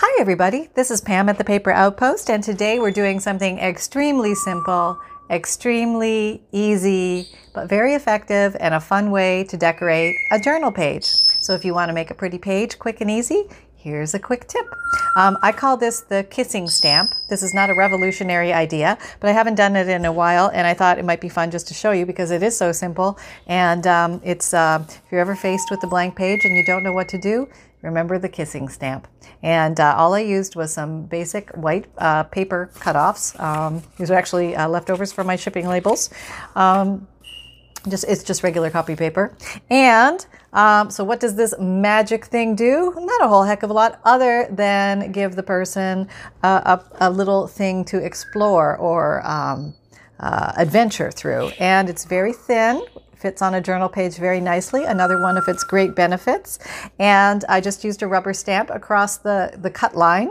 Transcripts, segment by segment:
Hi, everybody. This is Pam at the Paper Outpost, and today we're doing something extremely simple, extremely easy, but very effective and a fun way to decorate a journal page. So, if you want to make a pretty page quick and easy, here's a quick tip. Um, I call this the kissing stamp. This is not a revolutionary idea, but I haven't done it in a while, and I thought it might be fun just to show you because it is so simple. And um, it's uh, if you're ever faced with a blank page and you don't know what to do, remember the kissing stamp. And uh, all I used was some basic white uh, paper cutoffs. Um, these are actually uh, leftovers from my shipping labels. Um, just it's just regular copy paper. And um, so, what does this magic thing do? Not a whole heck of a lot, other than give the person a, a, little thing to explore or um, uh, adventure through. And it's very thin, fits on a journal page very nicely. Another one of its great benefits. And I just used a rubber stamp across the, the cut line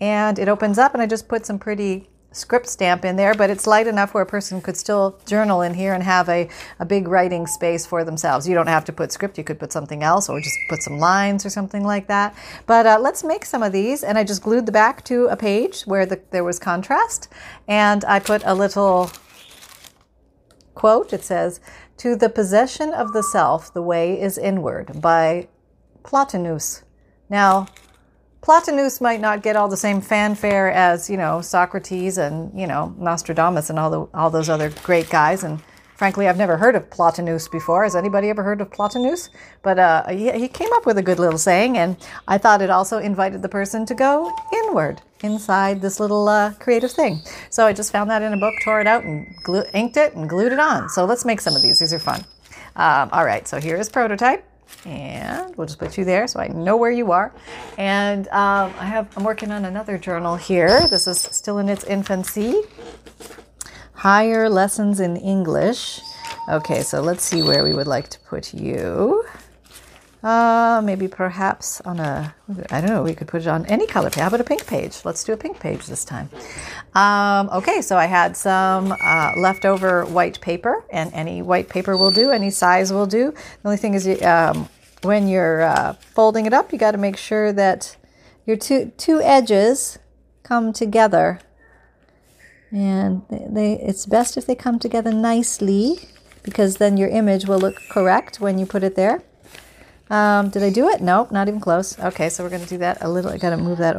and it opens up and I just put some pretty script stamp in there, but it's light enough where a person could still journal in here and have a, a big writing space for themselves. You don't have to put script, you could put something else or just put some lines or something like that. But uh, let's make some of these. And I just glued the back to a page where the, there was contrast. And I put a little quote. It says, To the possession of the self, the way is inward, by Plotinus. Now, Plotinus might not get all the same fanfare as, you know, Socrates and, you know, Nostradamus and all, the, all those other great guys. And frankly, I've never heard of Plotinus before. Has anybody ever heard of Plotinus? But uh, he, he came up with a good little saying, and I thought it also invited the person to go inward inside this little uh, creative thing. So I just found that in a book, tore it out, and inked it and glued it on. So let's make some of these. These are fun. Um, all right, so here is prototype. And we'll just put you there so I know where you are. And um, I have I'm working on another journal here. This is still in its infancy. Higher lessons in English. Okay, so let's see where we would like to put you. Uh, maybe perhaps on a, I don't know, we could put it on any color page. How about a pink page? Let's do a pink page this time. Um, okay, so I had some uh, leftover white paper, and any white paper will do, any size will do. The only thing is, um, when you're uh, folding it up, you got to make sure that your two, two edges come together. And they, they, it's best if they come together nicely because then your image will look correct when you put it there. Um, did I do it? Nope, not even close. Okay, so we're going to do that a little. I got to move that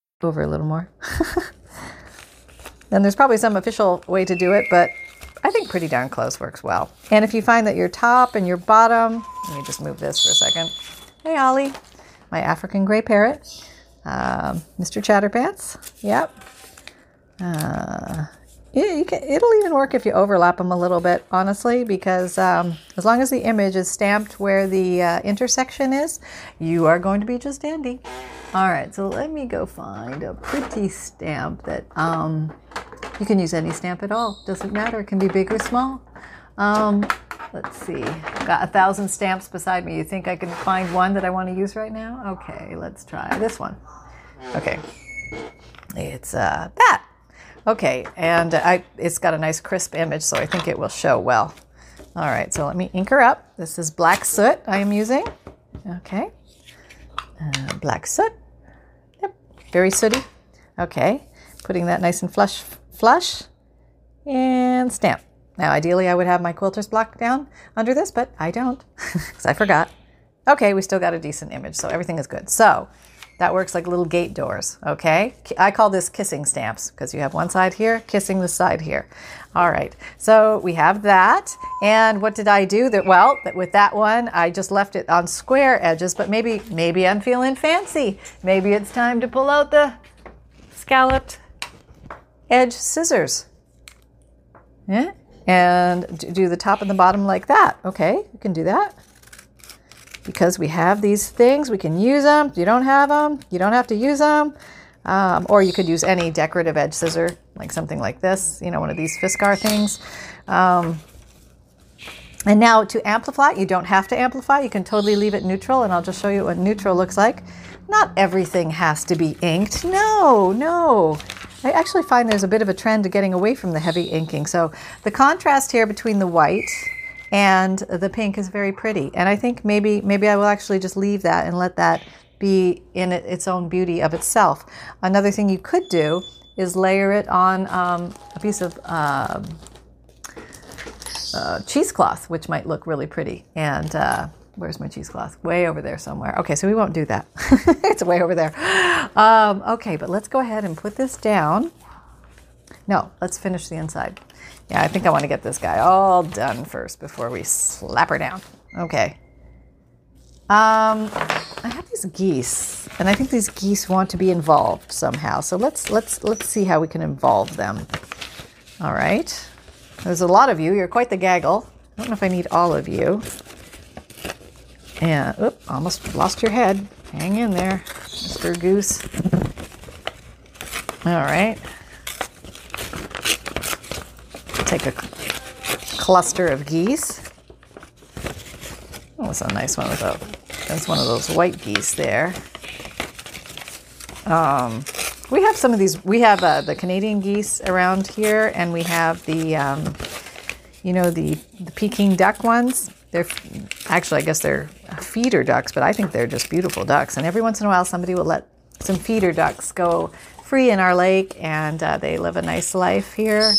over a little more. then there's probably some official way to do it, but I think pretty darn close works well. And if you find that your top and your bottom, let me just move this for a second. Hey, Ollie, my African gray parrot, um, Mr. Chatterpants. Yep. Uh, yeah, can, it'll even work if you overlap them a little bit, honestly, because um, as long as the image is stamped where the uh, intersection is, you are going to be just dandy. All right, so let me go find a pretty stamp that um, you can use any stamp at all. Doesn't matter. It can be big or small. Um, let's see. Got a thousand stamps beside me. You think I can find one that I want to use right now? Okay, let's try this one. Okay, it's uh, that. Okay, and I, it's got a nice crisp image, so I think it will show well. All right, so let me ink her up. This is black soot I am using. Okay, uh, black soot. Yep, very sooty. Okay, putting that nice and flush, flush, and stamp. Now, ideally, I would have my quilter's block down under this, but I don't because I forgot. Okay, we still got a decent image, so everything is good. So that works like little gate doors, okay? I call this kissing stamps because you have one side here, kissing the side here. All right, so we have that. And what did I do? That Well, with that one, I just left it on square edges, but maybe, maybe I'm feeling fancy. Maybe it's time to pull out the scalloped edge scissors. Yeah, and do the top and the bottom like that. Okay, you can do that because we have these things, we can use them. You don't have them, you don't have to use them. Um, or you could use any decorative edge scissor, like something like this, you know, one of these Fiskar things. Um, and now to amplify, you don't have to amplify. You can totally leave it neutral, and I'll just show you what neutral looks like. Not everything has to be inked. No, no. I actually find there's a bit of a trend to getting away from the heavy inking. So the contrast here between the white and the pink is very pretty. And I think maybe maybe I will actually just leave that and let that be in its own beauty of itself. Another thing you could do is layer it on um, a piece of uh, uh, cheesecloth, which might look really pretty. And uh, where's my cheesecloth? Way over there somewhere. Okay, so we won't do that. it's way over there. Um, okay, but let's go ahead and put this down. No, let's finish the inside. Yeah, I think I want to get this guy all done first before we slap her down. Okay. Um, I have these geese, and I think these geese want to be involved somehow. So let's let's let's see how we can involve them. All right. There's a lot of you. You're quite the gaggle. I don't know if I need all of you. And, oop, almost lost your head. Hang in there, Mr. Goose. All right. Take a cluster of geese. Oh, that's a nice one with a, that's one of those white geese there. Um, we have some of these. We have uh, the Canadian geese around here, and we have the, um, you know, the, the Peking duck ones. They're actually, I guess they're feeder ducks, but I think they're just beautiful ducks. And every once in a while, somebody will let some feeder ducks go free in our lake, and uh, they live a nice life here.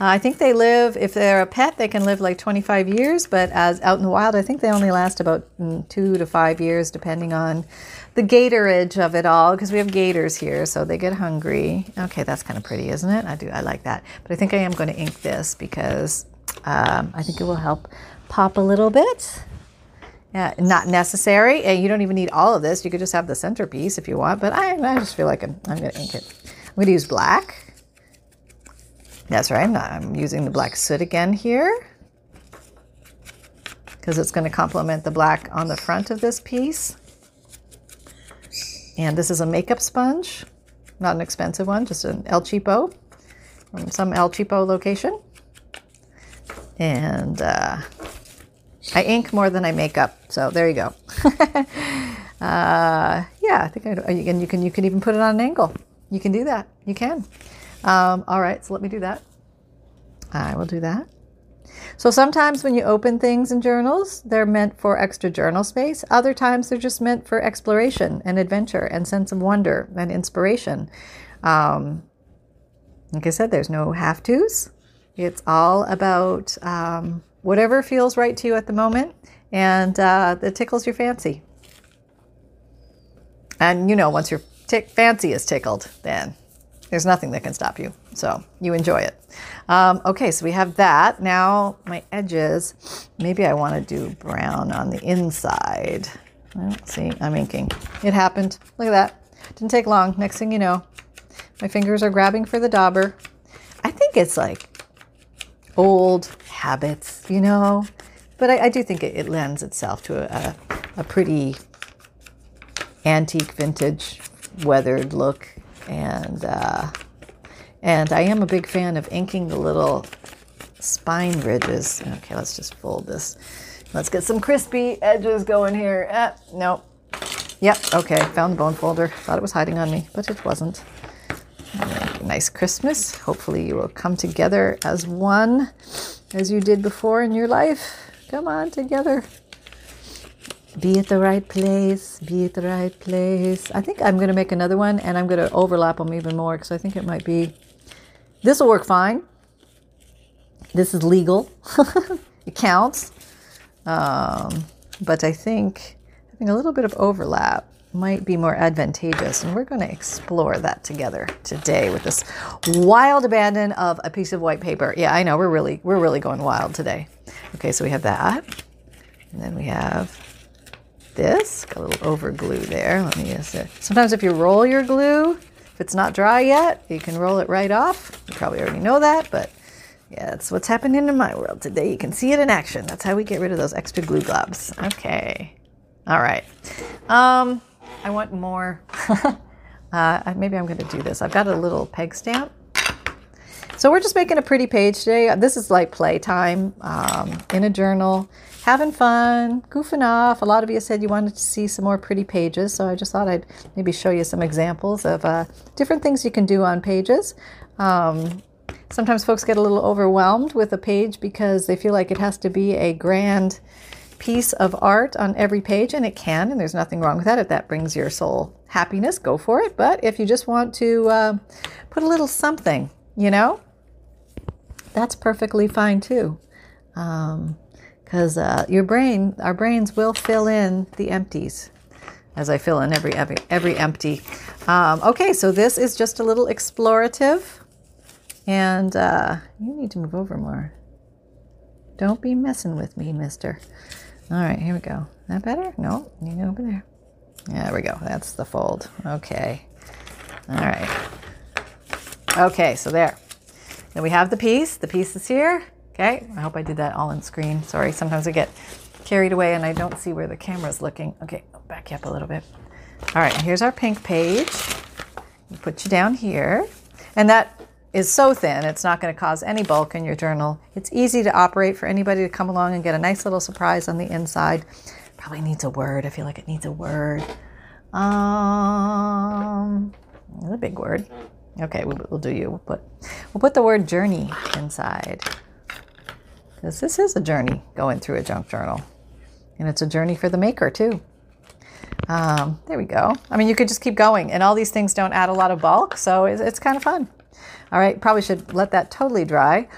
Uh, I think they live, if they're a pet, they can live like 25 years, but as out in the wild, I think they only last about mm, two to five years, depending on the gatorage of it all because we have gators here, so they get hungry. Okay, that's kind of pretty, isn't it? I do, I like that. But I think I am going to ink this because um, I think it will help pop a little bit. Yeah, not necessary, and you don't even need all of this. You could just have the centerpiece if you want, but I, I just feel like I'm, I'm going to ink it. I'm going to use black. That's right. I'm, using the black soot again here because it's going to complement the black on the front of this piece. And this is a makeup sponge, not an expensive one, just an El Cheapo from some El Cheapo location. And uh, I ink more than I make up, so there you go. uh, yeah, I think I, and you can you can even put it on an angle. You can do that. You can. Um, all right, so let me do that. I will do that. So sometimes when you open things in journals, they're meant for extra journal space. Other times they're just meant for exploration and adventure and sense of wonder and inspiration. Um, like I said, there's no have tos. It's all about um, whatever feels right to you at the moment and uh, that tickles your fancy. And you know, once your tick fancy is tickled, then there's nothing that can stop you. So you enjoy it. Um, okay, so we have that. Now my edges, maybe I want to do brown on the inside. Well, see, I'm inking. It happened. Look at that. Didn't take long. Next thing you know, my fingers are grabbing for the dauber. I think it's like old habits, you know, but I, I do think it, it, lends itself to a, a pretty antique, vintage, weathered look and uh, and I am a big fan of inking the little spine ridges. Okay, let's just fold this. Let's get some crispy edges going here. Eh, no. Yep, okay, found the bone folder. Thought it was hiding on me, but it wasn't. Nice Christmas. Hopefully you will come together as one, as you did before in your life. Come on, together be at the right place, be at the right place. I think I'm going to make another one and I'm going to overlap them even more because I think it might be, this will work fine. This is legal, it counts. Um, but I think having a little bit of overlap might be more advantageous. And we're going to explore that together today with this wild abandon of a piece of white paper. Yeah, I know we're really, we're really going wild today. Okay, so we have that. And then we have this. Got a little over glue there. Let me use it. Sometimes if you roll your glue, if it's not dry yet, you can roll it right off. You probably already know that, but yeah, that's what's happening in my world today. You can see it in action. That's how we get rid of those extra glue globs. Okay. All right. Um, I want more, Uh, maybe I'm going to do this. I've got a little peg stamp. So we're just making a pretty page today. This is like playtime um, in a journal, having fun, goofing off. A lot of you said you wanted to see some more pretty pages, so I just thought I'd maybe show you some examples of uh, different things you can do on pages. Um, sometimes folks get a little overwhelmed with a page because they feel like it has to be a grand piece of art on every page, and it can, and there's nothing wrong with that. If that brings your soul happiness, go for it. But if you just want to uh, put a little something, you know, that's perfectly fine too. Because uh, your brain, our brains will fill in the empties as I fill in every every, every empty. Um, okay, so this is just a little explorative, and uh, you need to move over more. Don't be messing with me, mister. All right, here we go. That better? No, you go over there. There we go. That's the fold. Okay. All right. Okay, so there. Then we have the piece. The piece is here. Okay, I hope I did that all in screen. Sorry, sometimes I get carried away and I don't see where the camera's looking. Okay, back you up a little bit. All right, here's our pink page. We put you down here. And that is so thin, it's not going to cause any bulk in your journal. It's easy to operate for anybody to come along and get a nice little surprise on the inside. Probably needs a word. I feel like it needs a word. Um, a big word. Okay, we'll, we'll do you. We'll put, we'll put the word journey inside. Because this is a journey going through a junk journal. And it's a journey for the maker, too. Um, there we go. I mean, you could just keep going, and all these things don't add a lot of bulk, so it's, it's kind of fun. All right, probably should let that totally dry.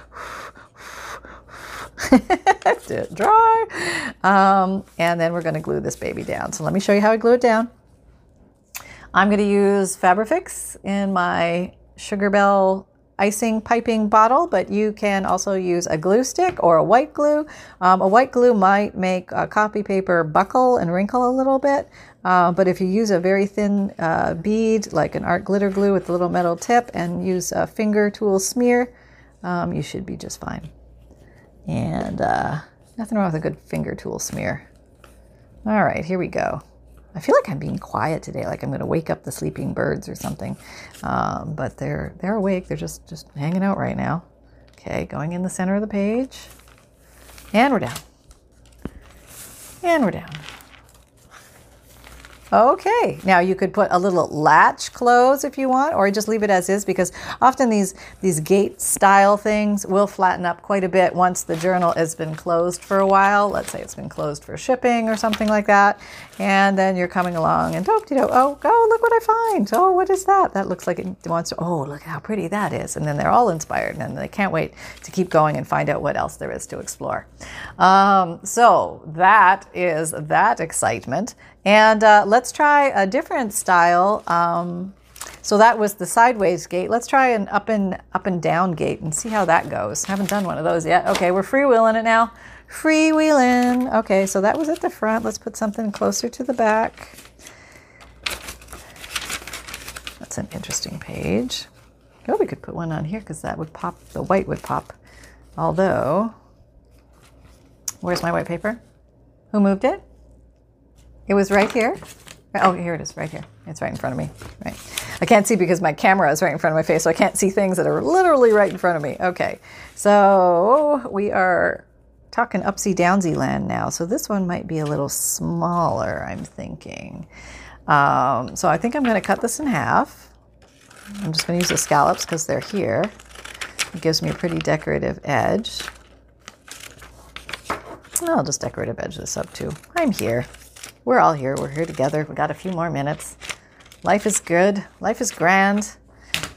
Let it dry. Um, and then we're going to glue this baby down. So let me show you how I glue it down. I'm going to use Fabrifix in my Sugar Bell icing piping bottle, but you can also use a glue stick or a white glue. Um, a white glue might make a copy paper buckle and wrinkle a little bit, uh, but if you use a very thin uh, bead, like an art glitter glue with a little metal tip, and use a finger tool smear, um, you should be just fine. And uh, nothing wrong with a good finger tool smear. All right, here we go. I feel like I'm being quiet today, like I'm going to wake up the sleeping birds or something. Um, but they're they're awake. They're just just hanging out right now. Okay, going in the center of the page, and we're down, and we're down. Okay, now you could put a little latch close if you want, or just leave it as is because often these, these gate style things will flatten up quite a bit once the journal has been closed for a while. Let's say it's been closed for shipping or something like that. And then you're coming along and oh, oh, look what I find. Oh, what is that? That looks like it wants to, oh, look how pretty that is. And then they're all inspired and they can't wait to keep going and find out what else there is to explore. Um, so that is that excitement. And uh, let's try a different style. Um, so that was the sideways gate. Let's try an up and up and down gate and see how that goes. Haven't done one of those yet. Okay, we're freewheeling it now. Freewheeling. Okay, so that was at the front. Let's put something closer to the back. That's an interesting page. Oh, we could put one on here because that would pop, the white would pop. Although, where's my white paper? Who moved it? It was right here. Oh, here it is, right here. It's right in front of me. Right. I can't see because my camera is right in front of my face, so I can't see things that are literally right in front of me. Okay. So we are talking upsy downsy land now. So this one might be a little smaller, I'm thinking. Um, so I think I'm going to cut this in half. I'm just going to use the scallops because they're here. It gives me a pretty decorative edge. I'll just decorative edge this up too. I'm here. We're all here. We're here together. We got a few more minutes. Life is good. Life is grand.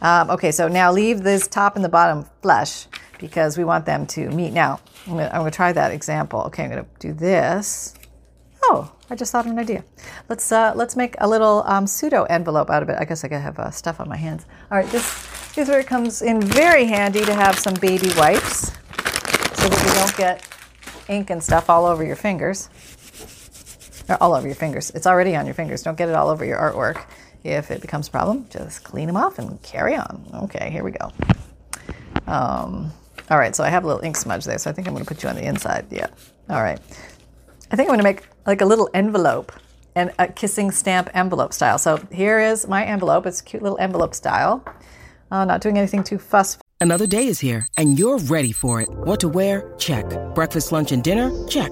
Um, okay, so now leave this top and the bottom flush because we want them to meet. Now, I'm going to try that example. Okay, I'm going to do this. Oh, I just thought of an idea. Let's uh, let's make a little um, pseudo envelope out of it. I guess I could have uh, stuff on my hands. All right, this is where it comes in very handy to have some baby wipes so that you don't get ink and stuff all over your fingers all over your fingers. It's already on your fingers. Don't get it all over your artwork. If it becomes a problem, just clean them off and carry on. Okay, here we go. Um, all right, so I have a little ink smudge there, so I think I'm going to put you on the inside. Yeah. All right. I think I'm going to make like a little envelope and a kissing stamp envelope style. So here is my envelope. It's a cute little envelope style. Uh, not doing anything too fuss. Another day is here, and you're ready for it. What to wear? Check. Breakfast, lunch, and dinner? Check.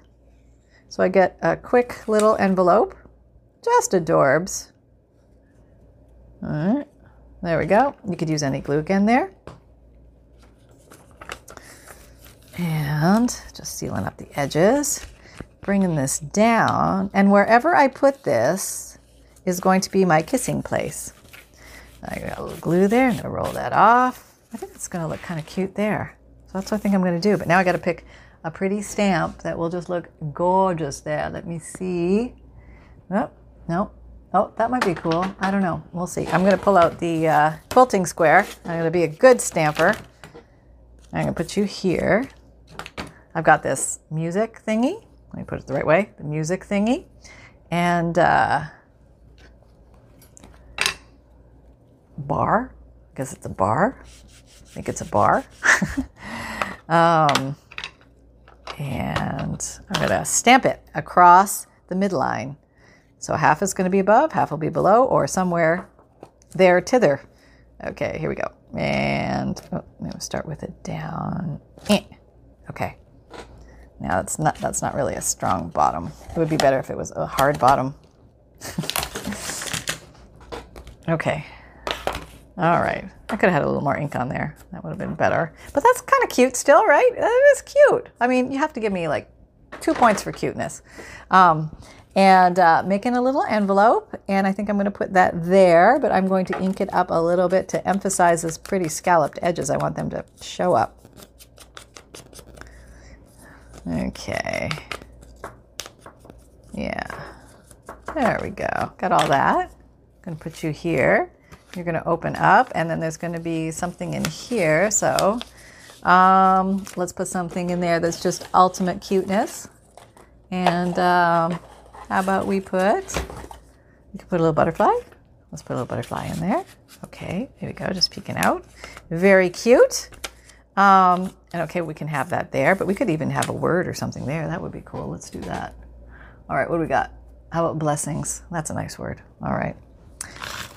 So I get a quick little envelope. Just adorbs. All right. There we go. You could use any glue again there. And just sealing up the edges. Bringing this down. And wherever I put this is going to be my kissing place. I got a little glue there. I'm going to roll that off. I think it's going to look kind of cute there. So that's what I think I'm going to do. But now I got to pick a pretty stamp that will just look gorgeous there. Let me see. Nope, nope. Oh, that might be cool. I don't know. We'll see. I'm going to pull out the uh, quilting square. I'm going to be a good stamper. I'm going to put you here. I've got this music thingy. Let me put it the right way. The music thingy. And uh, bar. I guess it's a bar. I think it's a bar. um, and I'm going to stamp it across the midline. So half is going to be above, half will be below, or somewhere there tither. Okay, here we go. And oh, I'm going to start with it down. Eh. Okay. Now that's not that's not really a strong bottom. It would be better if it was a hard bottom. okay. All right. I could have had a little more ink on there. That would have been better. But that's kind of cute still, right? Is cute. I mean, you have to give me like two points for cuteness. Um, and uh, making a little envelope, and I think I'm going to put that there, but I'm going to ink it up a little bit to emphasize those pretty scalloped edges. I want them to show up. Okay. Yeah. There we go. Got all that. I'm going to put you here. You're going to open up, and then there's going to be something in here. So um, let's put something in there that's just ultimate cuteness. And um, how about we put, you can put a little butterfly. Let's put a little butterfly in there. Okay, here we go, just peeking out. Very cute. Um, and okay, we can have that there, but we could even have a word or something there. That would be cool. Let's do that. All right, what do we got? How about blessings? That's a nice word. All right.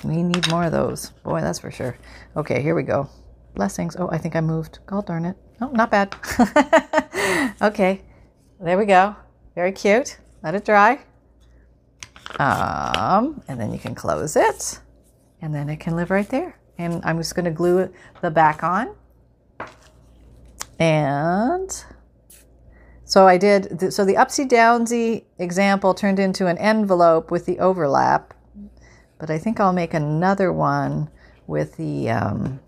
We need more of those. Boy, that's for sure. Okay, here we go. Blessings. Oh, I think I moved. God darn it. Oh, not bad. okay, there we go. Very cute. Let it dry. Um, and then you can close it. And then it can live right there. And I'm just going to glue the back on. And so I did, so the upsy downsy example turned into an envelope with the overlap, but I think I'll make another one with the, um,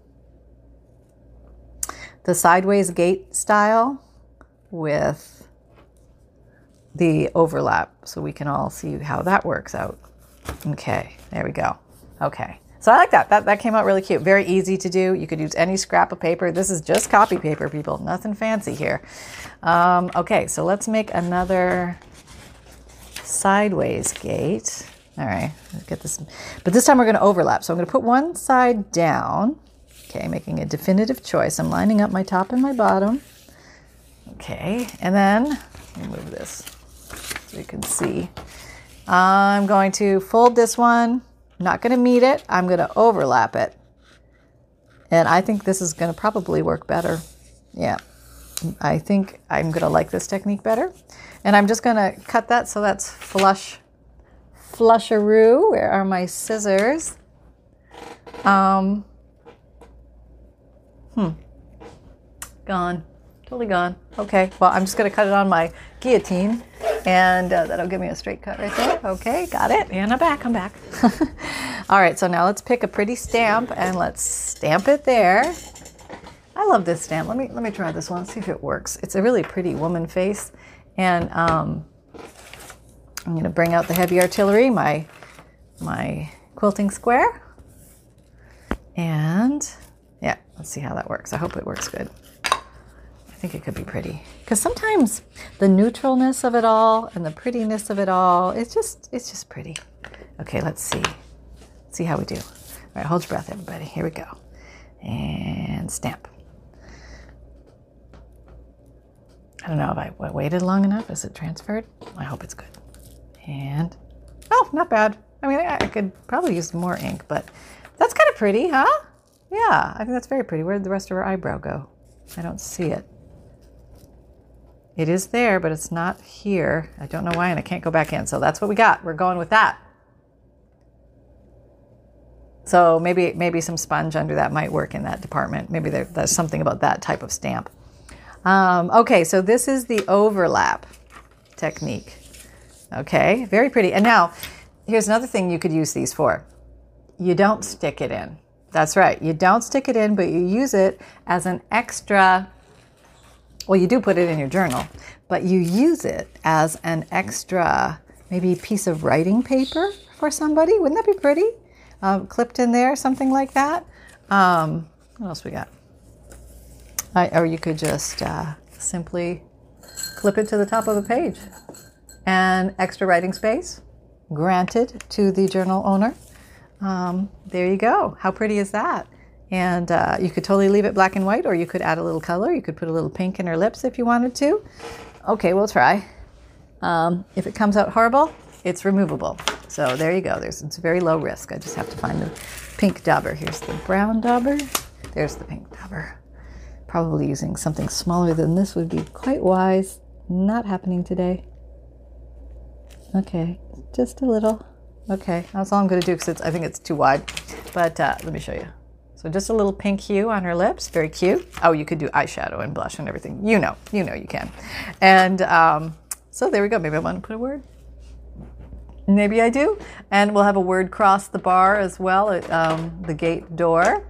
the sideways gate style with the overlap so we can all see how that works out. Okay, there we go. Okay. So I like that. That that came out really cute. Very easy to do. You could use any scrap of paper. This is just copy paper, people. Nothing fancy here. Um, okay, so let's make another sideways gate. All right, let's get this. But this time we're going to overlap. So I'm going to put one side down. Okay, making a definitive choice. I'm lining up my top and my bottom. Okay, and then move this so you can see. I'm going to fold this one I'm not going to meet it, I'm going to overlap it. And I think this is going to probably work better. Yeah, I think I'm going to like this technique better. And I'm just going to cut that so that's flush, flusharoo. Where are my scissors? Um, hmm, gone, totally gone. Okay, well, I'm just going to cut it on my guillotine and uh, that'll give me a straight cut right there. Okay, got it. And I'm back, I'm back. All right, so now let's pick a pretty stamp and let's stamp it there. I love this stamp. Let me let me try this one, see if it works. It's a really pretty woman face. And um, I'm gonna bring out the heavy artillery, my my quilting square. And yeah, let's see how that works. I hope it works good. I think it could be pretty because sometimes the neutralness of it all and the prettiness of it all, it's just it's just pretty. Okay, let's see. See how we do. All right, hold your breath, everybody. Here we go. And stamp. I don't know if I waited long enough. Is it transferred? I hope it's good. And oh, not bad. I mean, I could probably use more ink, but that's kind of pretty, huh? Yeah, I think that's very pretty. Where did the rest of her eyebrow go? I don't see it. It is there, but it's not here. I don't know why, and I can't go back in. So that's what we got. We're going with that. So maybe maybe some sponge under that might work in that department. Maybe there, there's something about that type of stamp. Um, okay, so this is the overlap technique. Okay, very pretty. And now, here's another thing you could use these for. You don't stick it in. That's right. You don't stick it in, but you use it as an extra well, you do put it in your journal, but you use it as an extra, maybe piece of writing paper for somebody. Wouldn't that be pretty? Um, clipped in there, something like that. Um, what else we got? I, or you could just uh, simply clip it to the top of a page. And extra writing space granted to the journal owner. Um, there you go. How pretty is that? And uh, you could totally leave it black and white, or you could add a little color. You could put a little pink in her lips if you wanted to. Okay, we'll try. Um, if it comes out horrible, it's removable. So there you go. There's it's very low risk. I just have to find the pink dauber. Here's the brown dauber. There's the pink dauber. Probably using something smaller than this would be quite wise. Not happening today. Okay, just a little. Okay, that's all I'm going to do because I think it's too wide. But uh, let me show you. So just a little pink hue on her lips, very cute. Oh, you could do eyeshadow and blush and everything. You know, you know you can. And um, so there we go. Maybe I want to put a word. Maybe I do. And we'll have a word cross the bar as well at um, the gate door.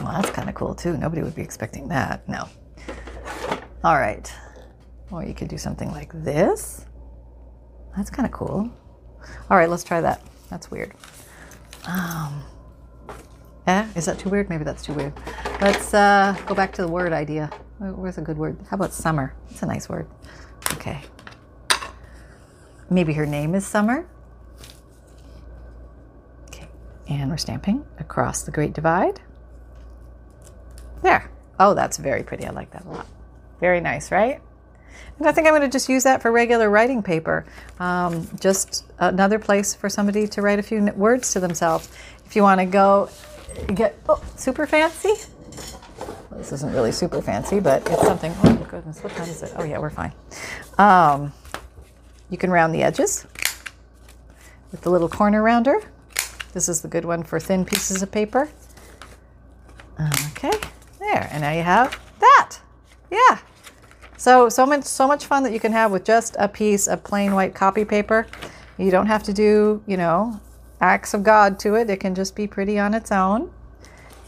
Well, that's kind of cool too. Nobody would be expecting that. No. All right. Or you could do something like this. That's kind of cool. All right, let's try that. That's weird. Um, Eh? Is that too weird? Maybe that's too weird. Let's uh, go back to the word idea. Where's a good word? How about summer? It's a nice word. Okay. Maybe her name is Summer. Okay. And we're stamping across the Great Divide. There. Oh, that's very pretty. I like that a lot. Very nice, right? And I think I'm going to just use that for regular writing paper. Um, just another place for somebody to write a few words to themselves. If you want to go get oh, super fancy. Well, this isn't really super fancy, but it's something. Oh my goodness, what time is it? Oh yeah, we're fine. Um, you can round the edges with the little corner rounder. This is the good one for thin pieces of paper. Okay, there, and now you have that. Yeah. So so much so much fun that you can have with just a piece of plain white copy paper. You don't have to do, you know, acts of God to it. It can just be pretty on its own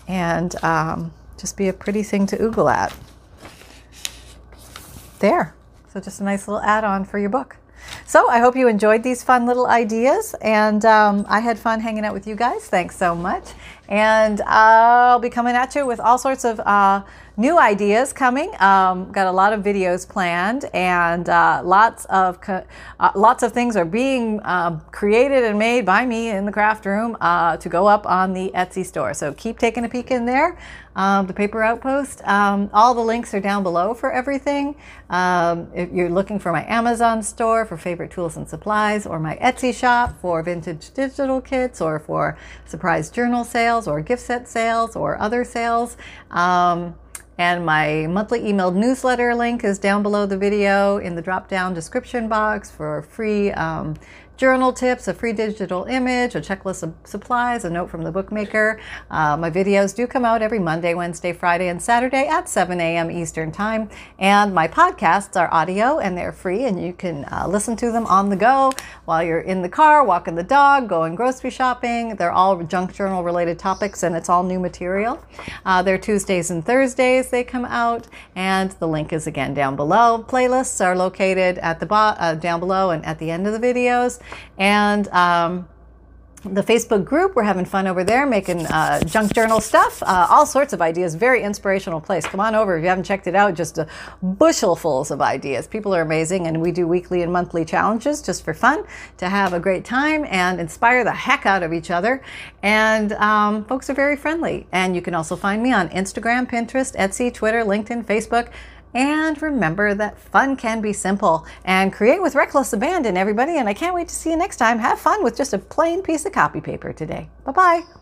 and um, just be a pretty thing to oogle at. There. So, just a nice little add on for your book. So, I hope you enjoyed these fun little ideas, and um, I had fun hanging out with you guys. Thanks so much. And I'll be coming at you with all sorts of uh, new ideas coming. Um, got a lot of videos planned, and uh, lots of co- uh, lots of things are being uh, created and made by me in the craft room uh, to go up on the Etsy store. So keep taking a peek in there. Um, the Paper Outpost. Um, all the links are down below for everything. Um, if you're looking for my Amazon store for favorite tools and supplies, or my Etsy shop for vintage digital kits, or for surprise journal sales, or gift set sales, or other sales. Um, and my monthly emailed newsletter link is down below the video in the drop down description box for free um, journal tips, a free digital image, a checklist of supplies, a note from the bookmaker. Uh, my videos do come out every Monday, Wednesday, Friday, and Saturday at 7 a.m. Eastern Time. And my podcasts are audio and they're free, and you can uh, listen to them on the go while you're in the car, walking the dog, going grocery shopping. They're all junk journal related topics, and it's all new material. Uh, they're Tuesdays and Thursdays, they come out, and the link is again down below. Playlists are located at the bottom, uh, down below and at the end of the videos. And um, the Facebook group. We're having fun over there, making uh, junk journal stuff, uh, all sorts of ideas. Very inspirational place. Come on over if you haven't checked it out. Just a bushelfuls of ideas. People are amazing, and we do weekly and monthly challenges just for fun to have a great time and inspire the heck out of each other. And um, folks are very friendly. And you can also find me on Instagram, Pinterest, Etsy, Twitter, LinkedIn, Facebook. And remember that fun can be simple and create with reckless abandon, everybody. And I can't wait to see you next time. Have fun with just a plain piece of copy paper today. Bye bye.